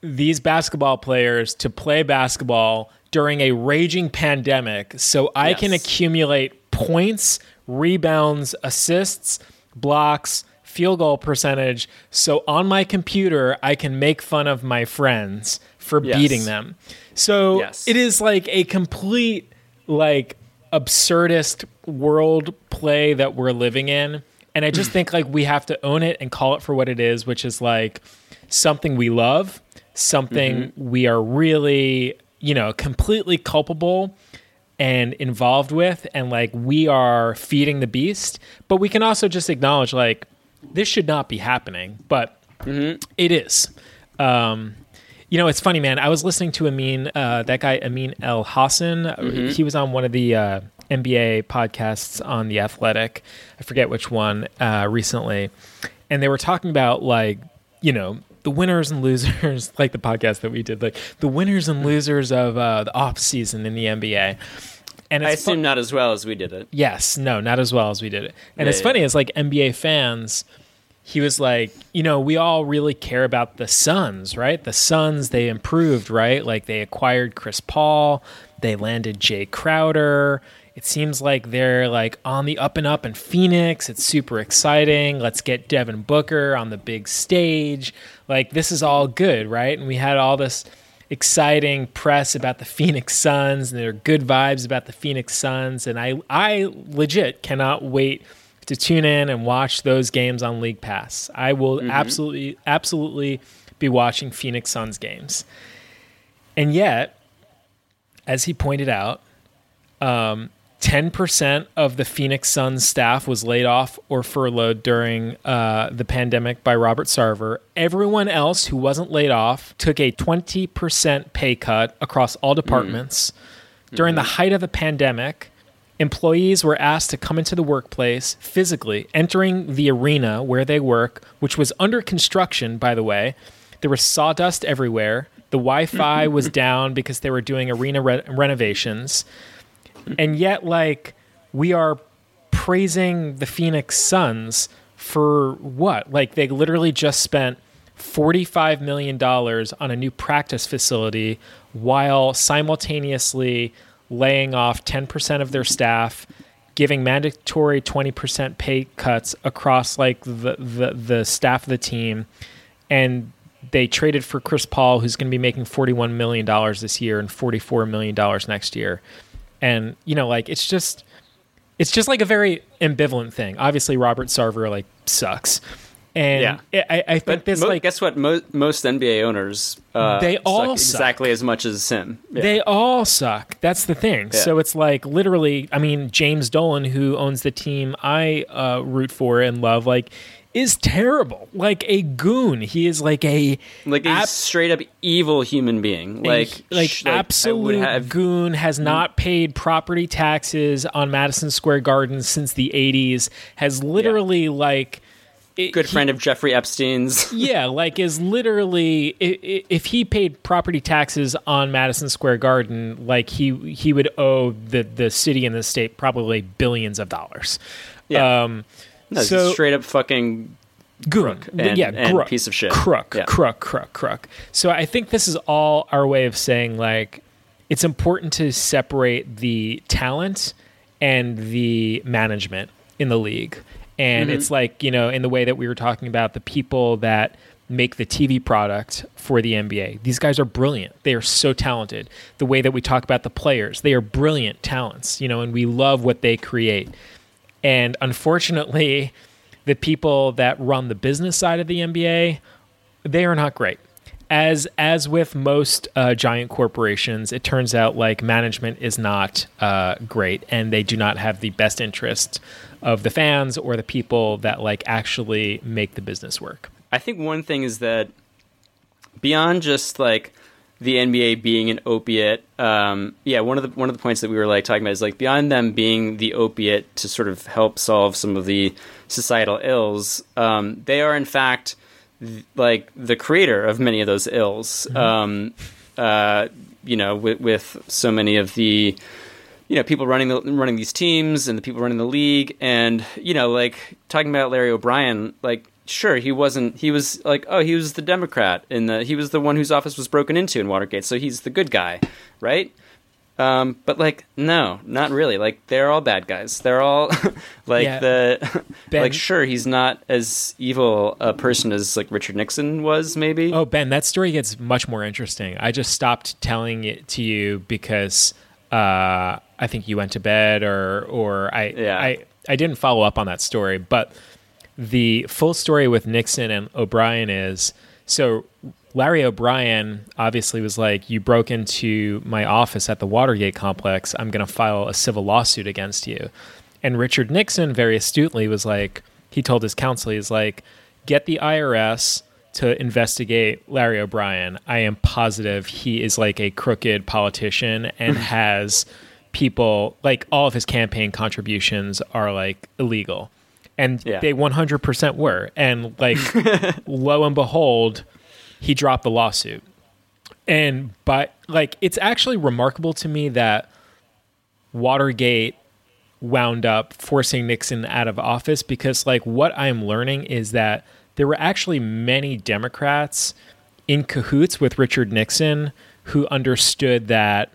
these basketball players to play basketball during a raging pandemic so i can accumulate points rebounds assists blocks field goal percentage so on my computer i can make fun of my friends for Yes. beating them so Yes. it is like a complete like absurdist world play that we're living in and i just think like we have to own it and call it for what it is which is like something we love something mm-hmm. we are really you know completely culpable and involved with and like we are feeding the beast but we can also just acknowledge like this should not be happening but it is. Um you know it's funny man. I was listening to amin uh that guy Amin Elhassan he was on one of the uh nba podcasts on the athletic. I forget which one uh recently. And they were talking about like you know the winners and losers like the podcast that we did like the winners and losers of uh the off season in the nba and I assume not as well as we did it. Yes, no, not as well as we did it. And Yeah, it's yeah. funny, it's like NBA fans, he was like, you know, we all really care about the Suns, right? The Suns, they improved, right? Like they acquired Chris Paul, they landed Jae Crowder. It seems like they're like on the up and up in Phoenix. It's super exciting. Let's get Devin Booker on the big stage. Like this is all good, right? And we had all this exciting press about the Phoenix Suns and there are good vibes about the Phoenix Suns and I I legit cannot wait to tune in and watch those games on League Pass. I will absolutely absolutely be watching Phoenix Suns games. And yet, as he pointed out, um, 10% of the Phoenix Suns staff was laid off or furloughed during uh, the pandemic by Robert Sarver. Everyone else who wasn't laid off took a 20% pay cut across all departments. During the height of the pandemic, employees were asked to come into the workplace physically, entering the arena where they work, which was under construction, by the way. There was sawdust everywhere. The Wi Fi was down because they were doing arena re- renovations and yet like we are praising the Phoenix Suns for what? Like they literally just spent 45 million dollars on a new practice facility while simultaneously laying off 10% of their staff giving mandatory 20% pay cuts across like the, the the staff of the team. And they traded for Chris Paul who's going to be making 41 million dollars this year and 44 million dollars next year. And you know like it's just it's just like a very ambivalent thing. Obviously robert sarver like sucks and Yeah. I, I think But this mo- like guess what? Mo- most NBA owners uh, They all suck suck. exactly as much as him. Yeah. they all suck that's the thing Yeah. so it's like literally i mean james dolan who owns the team i uh, root for and love like is terrible like a goon he is like a like a ab- straight up evil human being. Like like sh- would absolute have- goon has not paid property taxes on Madison Square Garden since the 80s has literally like it- good he- friend of Jeffrey Epstein's. yeah like is literally if he paid property taxes on Madison Square Garden like he he would owe the the city and the state probably billions of dollars Yeah. um No, so straight up fucking goon. and- yeah, and crook, piece of shit. Crook, Yeah. crook, crook, crook. So I think this is all our way of saying like it's important to separate the talent and the management in the league. And Mm-hmm. it's like, you know, in the way that we were talking about the people that make the TV product for the NBA. These guys are brilliant. They are so talented. The way that we talk about the players, they are brilliant talents, you know, and we love what they create. And unfortunately, the people that run the business side of the NBA, they are not great. As as with most uh, giant corporations, it turns out like management is not uh, great, and they do not have the best interest of the fans or the people that like actually make the business work. I think one thing is that beyond just like the NBA being an opiate, um, yeah, one of the one of the points that we were like talking about is like beyond them being the opiate to sort of help solve some of the societal ills, um, they are in fact like the creator of many of those ills. Um, uh, you know, with, with so many of the you know people running the running these teams and the people running the league and you know like talking about Larry O'Brien like sure he wasn't he was like oh he was the democrat and the he was the one whose office was broken into in Watergate so he's the good guy right um but like no not really like they're all bad guys they're all like Yeah. the Ben- like sure he's not as evil a person as like Richard Nixon was maybe Oh, Ben, that story gets much more interesting. I just stopped telling it to you because uh, I think you went to bed, or or I Yeah. I I didn't follow up on that story. But the full story with Nixon and O'Brien is so Larry O'Brien obviously was like, You broke into my office at the Watergate complex. I'm going to file a civil lawsuit against you. And Richard Nixon very astutely was like, He told his counsel, He's like, Get the IRS to investigate Larry O'Brien. I am positive he is like a crooked politician and has people, like, all of his campaign contributions are like illegal. And Yeah. they 100% were. And like, lo and behold, he dropped the lawsuit. And but like it's actually remarkable to me that Watergate wound up forcing Nixon out of office because like what I'm learning is that there were actually many Democrats in cahoots with Richard Nixon who understood that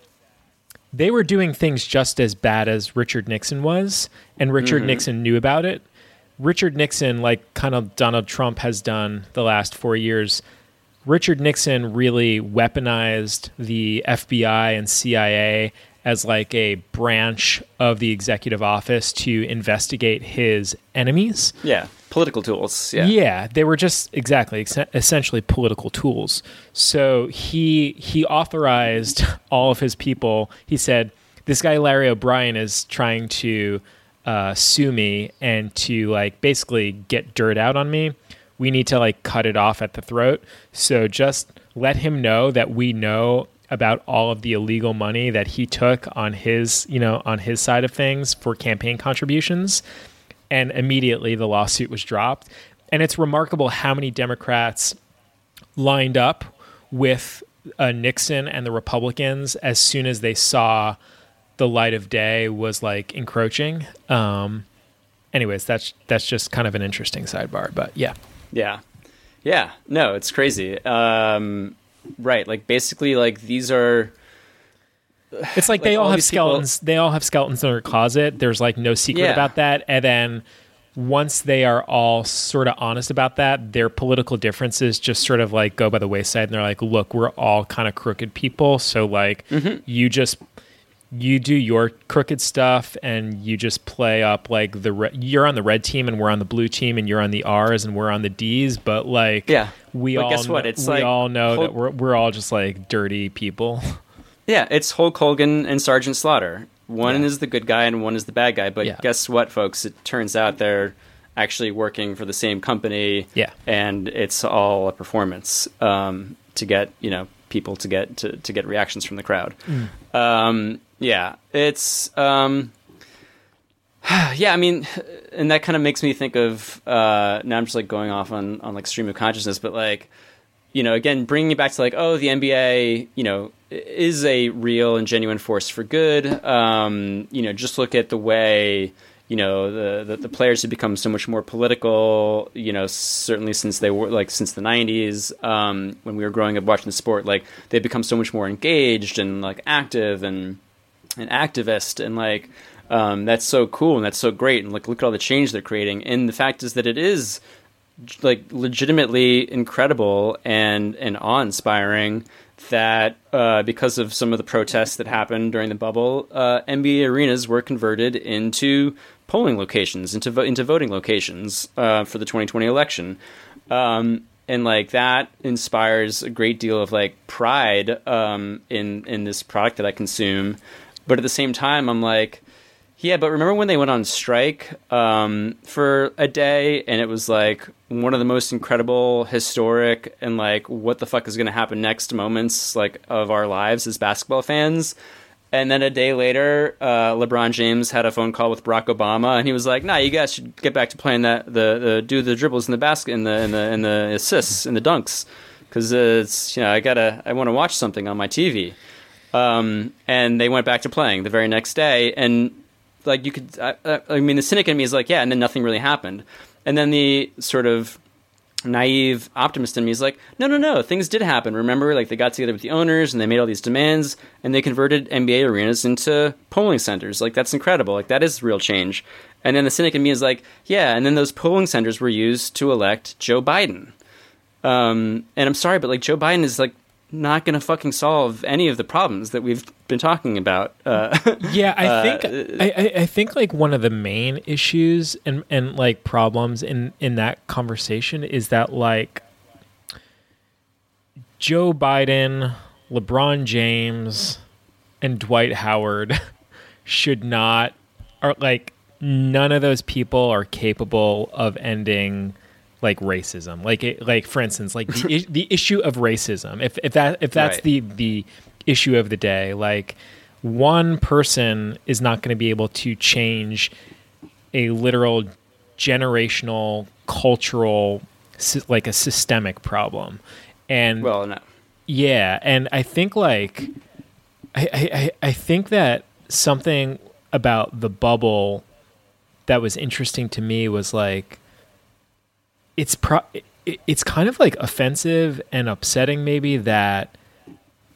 they were doing things just as bad as Richard Nixon was, and Richard mm-hmm. Nixon knew about it. Richard Nixon, like kind of Donald Trump has done the last four years, Richard Nixon really weaponized the FBI and CIA as like a branch of the executive office to investigate his enemies. Yeah, political tools. Yeah. Yeah, they were just exactly ex- essentially political tools. So he he authorized all of his people. He said, "This guy Larry O'Brien is trying to uh, sue me and to like basically get dirt out on me. We need to like cut it off at the throat. So just let him know that we know." about all of the illegal money that he took on his, you know, on his side of things for campaign contributions and immediately the lawsuit was dropped. And it's remarkable how many Democrats lined up with uh, Nixon and the Republicans as soon as they saw the light of day was like encroaching. Um, anyways, that's that's just kind of an interesting sidebar, but yeah. Yeah. Yeah. No, it's crazy. Um, right. Like basically, like these are. It's like, Like, they all all have these people- skeletons. They all have skeletons in their closet. There's like no secret Yeah. about that. And then once they are all sort of honest about that, their political differences just sort of like go by the wayside. And they're like, "Look, we're all kind of crooked people. So like, Mm-hmm. you just you do your crooked stuff and you just play up like the re- you're on the red team and we're on the blue team and you're on the R's and we're on the D's. But like, Yeah. we But all guess what? It's we like all know whole- that we're we're all just like dirty people. Yeah, it's Hulk Hogan and Sergeant Slaughter. One is the good guy and one is the bad guy. But Yeah. guess what, folks? It turns out they're actually working for the same company. Yeah. and it's all a performance um, to get you know people to get to, to get reactions from the crowd. Um, yeah, it's um, yeah. I mean, and that kind of makes me think of uh, now. I'm just like going off on on like stream of consciousness, but like you know, again, bringing it back to like, oh, the NBA, you know, is a real and genuine force for good. Um, you know, just look at the way, you know, the, the the players have become so much more political. You know, certainly since they were like since the '90s, um, when we were growing up watching the sport, like they've become so much more engaged and like active and an activist and like um, that's so cool and that's so great and like look at all the change they're creating. And the fact is that it is like legitimately incredible and and awe-inspiring that uh, because of some of the protests that happened during the bubble, uh, NBA arenas were converted into polling locations, into vo- into voting locations uh, for the 2020 election, um, and like that inspires a great deal of like pride um, in in this product that I consume, but at the same time, I'm like. Yeah, but remember when they went on strike um, for a day, and it was like one of the most incredible, historic, and like what the fuck is going to happen next moments like of our lives as basketball fans. And then a day later, uh, LeBron James had a phone call with Barack Obama, and he was like, "Nah, you guys should get back to playing that the, the do the dribbles in the basket, in the in the in the assists, in the dunks, because it's you know I gotta I want to watch something on my TV." Um, and they went back to playing the very next day, and like you could I, I- mean the cynic in me is like yeah and then nothing really happened. And then the sort of naive optimist in me is like no no no things did happen. Remember like they got together with the owners and they made all these demands and they converted nba arenas into polling centers. Like that's incredible. Like that is real change. And then the cynic in me is like yeah and then those polling centers were used to elect joe biden. Um, and i'm sorry but like joe biden is like not going to fucking solve any of the problems that we've been talking about uh, Yeah, I think I, I- I think like one of the main issues and and like problems in in that conversation is that like Joe Biden, LeBron James, and Dwight Howard should not are like none of those people are capable of ending like racism. Like it, like for instance, like the the issue of racism. If if that if that's Right. the the issue of the day, like one person is not going to be able to change a literal generational cultural like a systemic problem. And Well, no. yeah, and I think like I, I- I think that something about the bubble that was interesting to me was like it's pro it, it's kind of like offensive and upsetting maybe that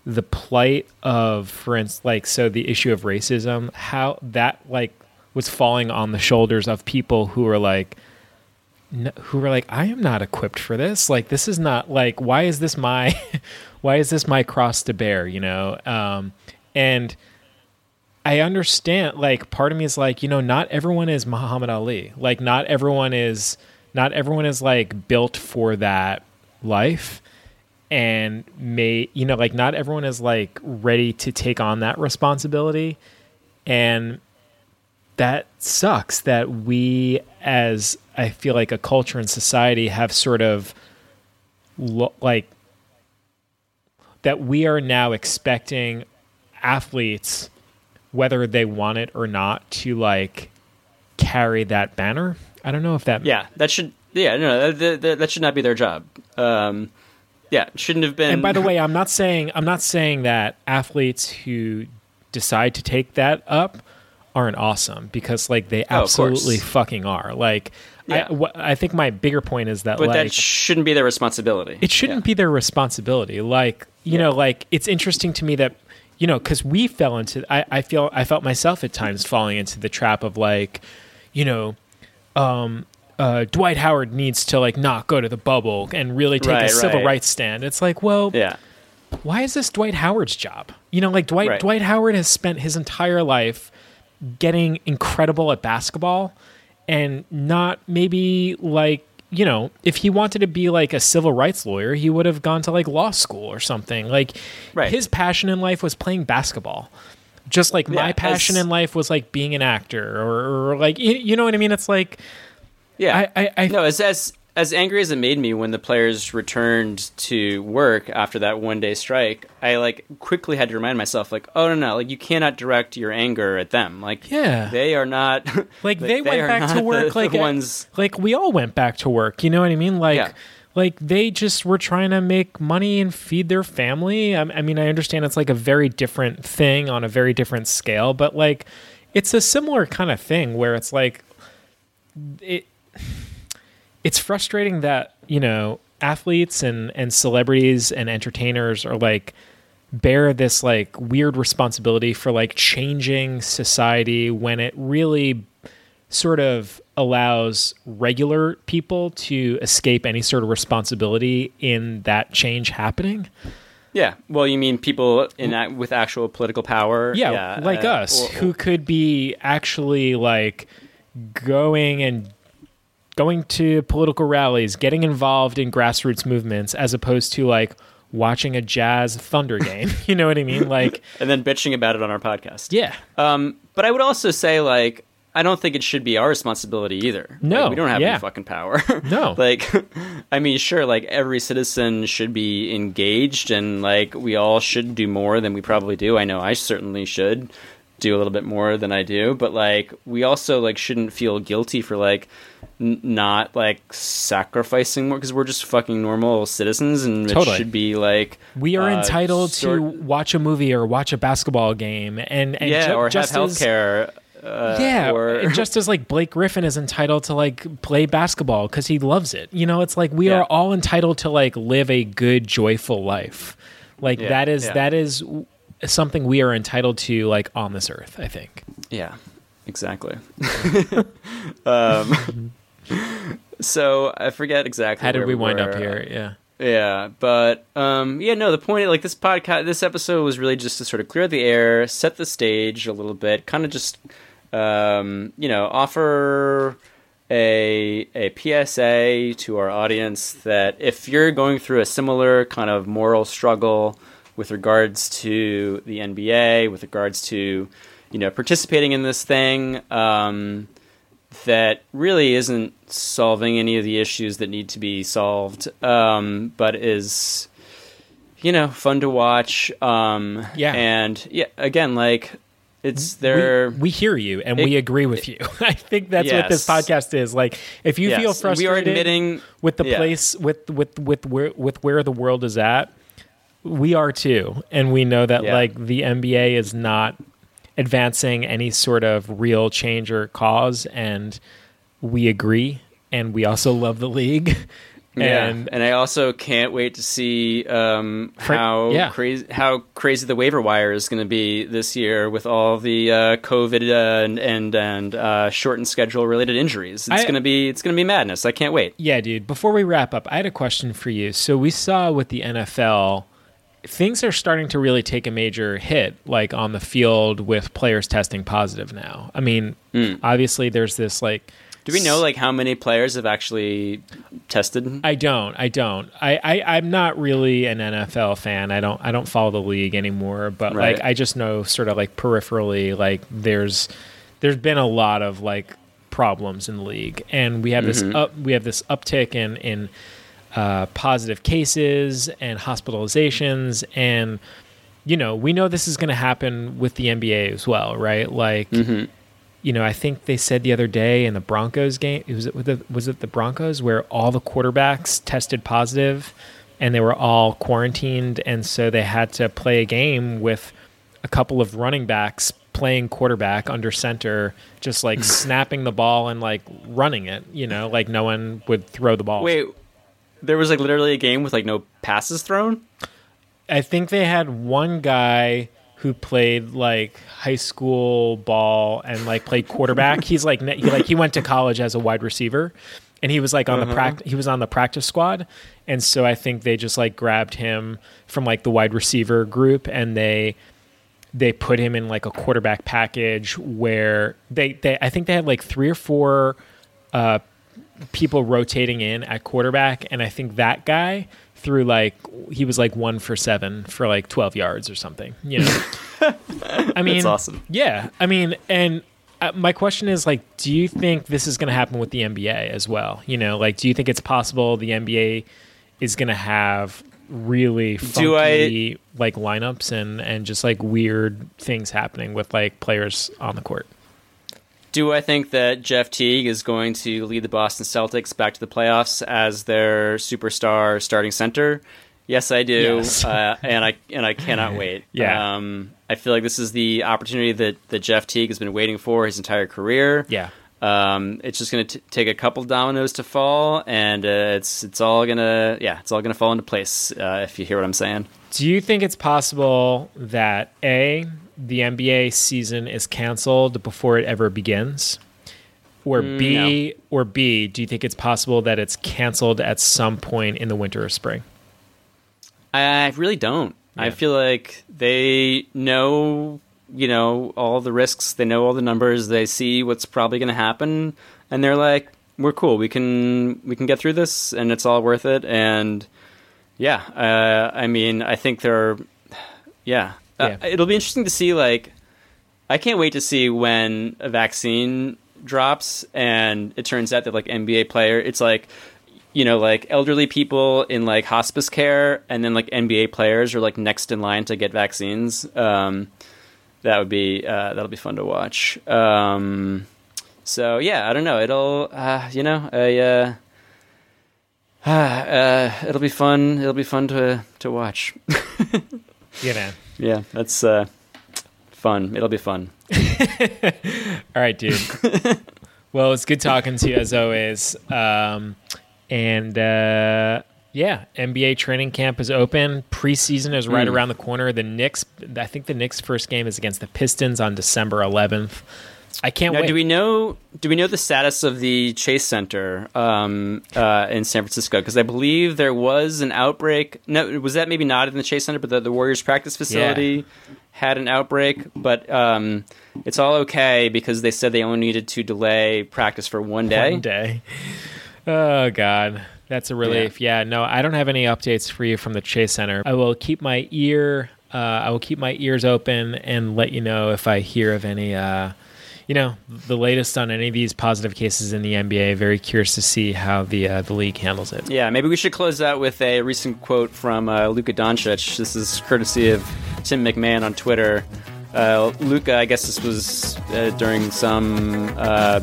the plight of for instance like so the issue of racism how that like was falling on the shoulders of people who are like who were like i am not equipped for this. Like this is not like why is this my why is this my cross to bear? You know? Um and i understand like part of me is like you know not everyone is muhammad ali. Like not everyone is not everyone is like built for that life and may you know like not everyone is like ready to take on that responsibility. And that sucks that we as i feel like a culture and society have sort of lo- like that we are now expecting athletes whether they want it or not to like carry that banner i don't know if that Yeah, that should. Yeah, no, that, that, that should not be their job. Um, yeah, shouldn't have been. and by the way, I'm not saying I'm not saying that athletes who decide to take that up aren't awesome because like they Oh, absolutely fucking are. Like Yeah. I, what, I think my bigger point is that but like that shouldn't be their responsibility. it shouldn't be their responsibility. Like you know, like it's interesting to me that you know because we fell into I, I feel I felt myself at times falling into the trap of like you know um uh, Dwight Howard needs to like not go to the bubble and really take a Right, civil right. rights stand. It's like, well, Yeah, why is this Dwight Howard's job? You know, like Dwight Right. Dwight Howard has spent his entire life getting incredible at basketball and not maybe like, you know, if he wanted to be like a civil rights lawyer, he would have gone to like law school or something. Like his passion in life was playing basketball. Just like my passion as- in life was like being an actor or, or like you, you know what I mean? It's like yeah. I- I- I- no, as as as angry as it made me when the players returned to work after that one day strike, I like quickly had to remind myself, like, oh no, no, like you cannot direct your anger at them. Like, Yeah. they are not like they, went back to work the, like the ones. like we all went back to work you know what i mean like Yeah. Like they just were trying to make money and feed their family. I, I mean i understand it's like a very different thing on a very different scale but like it's a similar kind of thing where it's like it it's frustrating that you know athletes and and celebrities and entertainers are like bear this like weird responsibility for like changing society when it really sort of allows regular people to escape any sort of responsibility in that change happening. Yeah, well, you mean people in act- with actual political power? Yeah, like uh, us or- who could be actually like going and going to political rallies, getting involved in grassroots movements as opposed to like watching a jazz thunder game. you know what I mean? Like and then bitching about it on our podcast. yeah. Um, but I would also say, like, I don't think it should be our responsibility either. No, Like, we don't have yeah. any fucking power. No. like, I mean, sure, like every citizen should be engaged, and like we all should do more than we probably do. I know I certainly should do a little bit more than I do, but like we also like shouldn't feel guilty for like n- not like sacrificing more because we're just fucking normal citizens, and Totally. it should be like We are uh, entitled sort- to watch a movie or watch a basketball game and, and yeah, ju- or have just health as- care. Uh, yeah, or just as like Blake Griffin is entitled to like play basketball because he loves it. You know, it's like we Yeah. are all entitled to like live a good, joyful life. Like Yeah, that is yeah. that is something we are entitled to like on this earth. I think. Yeah, exactly. um, so I forget exactly How did where we wind up here? Yeah. Yeah, but um, yeah, no. The point, like this podcast, this episode was really just to sort of clear the air, set the stage a little bit, kind of just, um, you know, offer a a PSA to our audience that if you're going through a similar kind of moral struggle with regards to the NBA, with regards to you know participating in this thing, um, that really isn't solving any of the issues that need to be solved, um, but is you know fun to watch. Um, Yeah. and yeah, again, like it's there. we, we hear you and It- we agree with you. I think that's what this podcast is. Like, if you feel frustrated, we are admitting- with the yeah. place, with with with where with where the world is at, we are too, and we know that Yeah. like the NBA is not advancing any sort of real change or cause, and we agree, and we also love the league. Yeah, And and I also can't wait to see um, Fra- how yeah. crazy how crazy the waiver wire is going to be this year with all the uh, COVID uh, and and, and uh, shortened schedule related injuries. It's I- going to be it's going to be madness. I can't wait. Yeah, dude. Before we wrap up, I had a question for you. So we saw with the NFL, things are starting to really take a major hit, like on the field with players testing positive now. I mean, obviously there's this like. Do we know like how many players have actually tested? I don't. I don't. I, I I'm not really an NFL fan. I don't. I don't follow the league anymore. But Right. like, I just know sort of like peripherally, like there's there's been a lot of like problems in the league, and we have this up we have this uptick in in uh, positive cases and hospitalizations, and you know we know this is going to happen with the NBA as well, right? Like you know, I think they said the other day in the Broncos game, was it the, was it the Broncos where all the quarterbacks tested positive and they were all quarantined, and so they had to play a game with a couple of running backs playing quarterback under center, just like snapping the ball and like running it. You know, like no one would throw the ball. Wait, there was like literally a game with like no passes thrown. I think they had one guy who played like high school ball and like played quarterback. He's like he, like he went to college as a wide receiver, and he was like on the practice he was on the practice squad, and so I think they just like grabbed him from like the wide receiver group and they they put him in like a quarterback package where they, they I think they had like three or four uh, people rotating in at quarterback, and I think that guy threw like he was like one for seven for like twelve yards or something. You know, I mean, That's awesome. Yeah, I mean, and uh, my question is like, do you think this is going to happen with the NBA as well? You know, like, do you think it's possible the NBA is going to have really Do I- funky like lineups and and just like weird things happening with like players on the court? Do I think that Jeff Teague is going to lead the Boston Celtics back to the playoffs as their superstar starting center? Yes, I do, Yes. uh, and I and I cannot wait. Yeah. um, I feel like this is the opportunity that, that Jeff Teague has been waiting for his entire career. Yeah. Um, it's just going to take a couple dominoes to fall, and uh, it's it's all gonna yeah, it's all gonna fall into place. Uh, if you hear what I'm saying. Do you think it's possible that A, the NBA season is canceled before it ever begins? Or B, or B, do you think it's possible that it's canceled at some point in the winter or spring? I really don't. I feel like they know, you know, all the risks. They know all the numbers. They see what's probably going to happen, and they're like, "We're cool. We can we can get through this, and it's all worth it." And yeah, uh, I mean, I think they're, yeah, Uh, Yeah. it'll be interesting to see. Like, I can't wait to see when a vaccine drops, and it turns out that like NBA player, it's like you know, like elderly people in like hospice care, and then like NBA players are like next in line to get vaccines. Um, that would be uh, that'll be fun to watch. Um, so yeah, I don't know. It'll uh, you know, I, uh, uh, it'll be fun. It'll be fun to to watch. Yeah, man. Yeah, that's uh, fun. It'll be fun. All right, dude. well, it's good talking to you as always. Um, and uh, yeah, NBA training camp is open. Preseason is right around the corner. The Knicks, I think the Knicks' first game is against the Pistons on December 11th. I can't Now, wait. do we know? Do we know the status of the Chase Center um, uh, in San Francisco? Because I believe there was an outbreak. No, was that maybe not in the Chase Center, but the, the Warriors practice facility? had an outbreak, but um, it's all okay because they said they only needed to delay practice for one day. One day. Oh God, that's a relief. Yeah. no, I don't have any updates for you from the Chase Center. I will keep my ear. Uh, I will keep my ears open and let you know if I hear of any. Uh, you know, the latest on any of these positive cases in the NBA. Very curious to see how the uh, the league handles it. Yeah, maybe we should close out with a recent quote from uh, Luka Doncic. This is courtesy of Tim McMahon on Twitter. Uh, Luka, I guess this was uh, during some uh,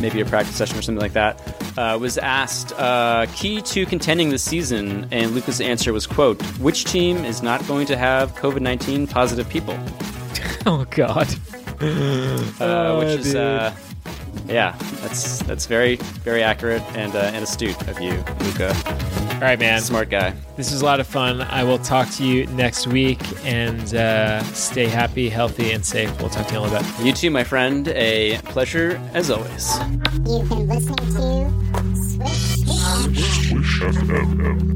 maybe a practice session or something like that. Uh, was asked uh, key to contending this season, and Luka's answer was, "quote Which team is not going to have COVID nineteen positive people?" Oh God. uh, which is uh, yeah, that's that's very very accurate and uh, and astute of you, Luka. All right, man. Smart guy. This was a lot of fun. I will talk to you next week and uh, stay happy, healthy, and safe. We'll talk to you in a little bit. You too, my friend. A pleasure as always. You've been listening to Swish. Swish FM.